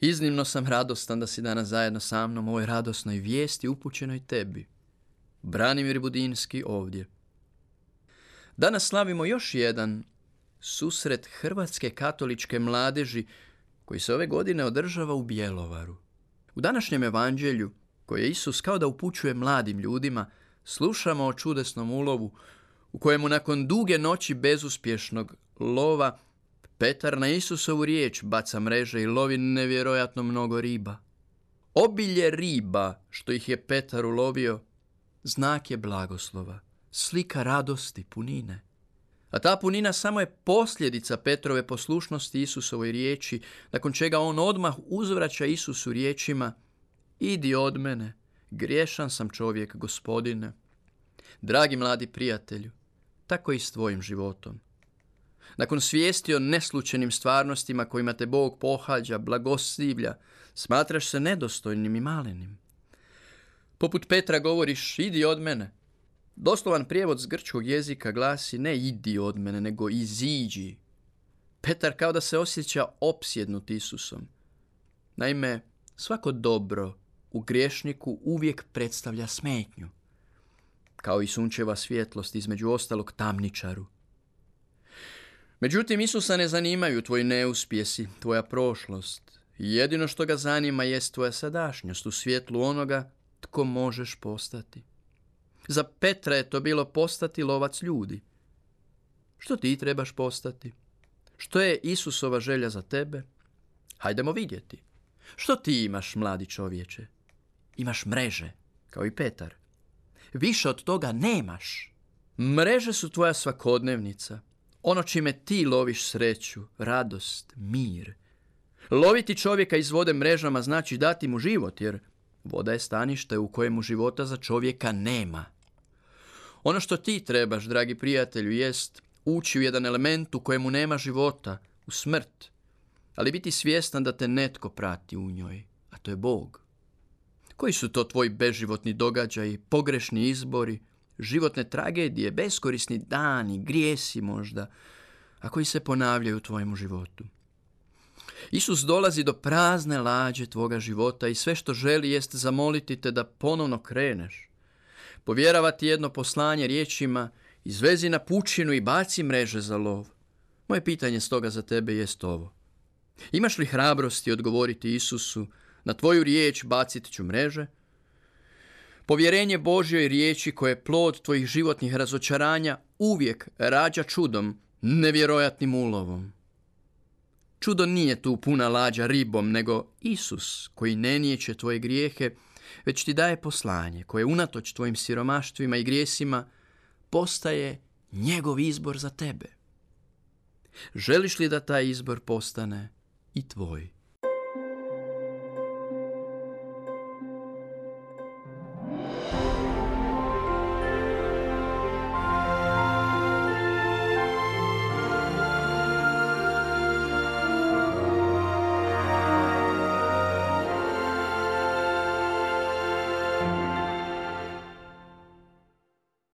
Iznimno sam radostan da si danas zajedno sa mnom ovoj radosnoj vijesti upućenoj tebi. Branimir Budinski ovdje. Danas slavimo još jedan susret Hrvatske katoličke mladeži koji se ove godine održava u Bjelovaru. U današnjem evanđelju, koje Isus kao da upućuje mladim ljudima, slušamo o čudesnom ulovu u kojemu nakon duge noći bezuspješnog lova Petar na Isusovu riječ baca mreže i lovi nevjerojatno mnogo riba. Obilje riba što ih je Petar ulovio, znak je blagoslova, slika radosti, punine. A ta punina samo je posljedica Petrove poslušnosti Isusovoj riječi, nakon čega on odmah uzvraća Isusu riječima Idi od mene, griješan sam čovjek, gospodine. Dragi mladi prijatelju, tako i s tvojim životom. Nakon svijesti o neslučenim stvarnostima kojima te Bog pohađa, blagoslivlja, smatraš se nedostojnim i malenim. Poput Petra govoriš, idi od mene. Doslovan prijevod s grčkog jezika glasi ne idi od mene, nego iziđi. Petar kao da se osjeća opsjednut Isusom. Naime, svako dobro u griješniku uvijek predstavlja smetnju. Kao i sunčeva svjetlost između ostalog tamničaru. Međutim, Isusa ne zanimaju tvoji neuspjesi, tvoja prošlost. Jedino što ga zanima jest tvoja sadašnjost u svjetlu onoga tko možeš postati. Za Petra je to bilo postati lovac ljudi. Što ti trebaš postati? Što je Isusova želja za tebe? Hajdemo vidjeti. Što ti imaš, mladi čovječe? Imaš mreže, kao i Petar. Više od toga nemaš. Mreže su tvoja svakodnevnica – ono čime ti loviš sreću, radost, mir. Loviti čovjeka iz vode mrežama znači dati mu život, jer voda je stanište u kojemu života za čovjeka nema. Ono što ti trebaš, dragi prijatelju, jest ući u jedan element u kojemu nema života, u smrt, ali biti svjestan da te netko prati u njoj, a to je Bog. Koji su to tvoji beživotni događaji, pogrešni izbori, životne tragedije, beskorisni dani, grijesi možda, a koji se ponavljaju u tvojemu životu. Isus dolazi do prazne lađe tvoga života i sve što želi jest zamoliti te da ponovno kreneš. Povjerava ti jedno poslanje riječima, izvezi na pučinu i baci mreže za lov. Moje pitanje stoga za tebe jest ovo. Imaš li hrabrosti odgovoriti Isusu, na tvoju riječ bacit ću mreže, Povjerenje Božjoj riječi koje je plod tvojih životnih razočaranja uvijek rađa čudom, nevjerojatnim ulovom. Čudo nije tu puna lađa ribom, nego Isus koji ne nijeće tvoje grijehe, već ti daje poslanje koje unatoč tvojim siromaštvima i grijesima postaje njegov izbor za tebe. Želiš li da taj izbor postane i tvoj?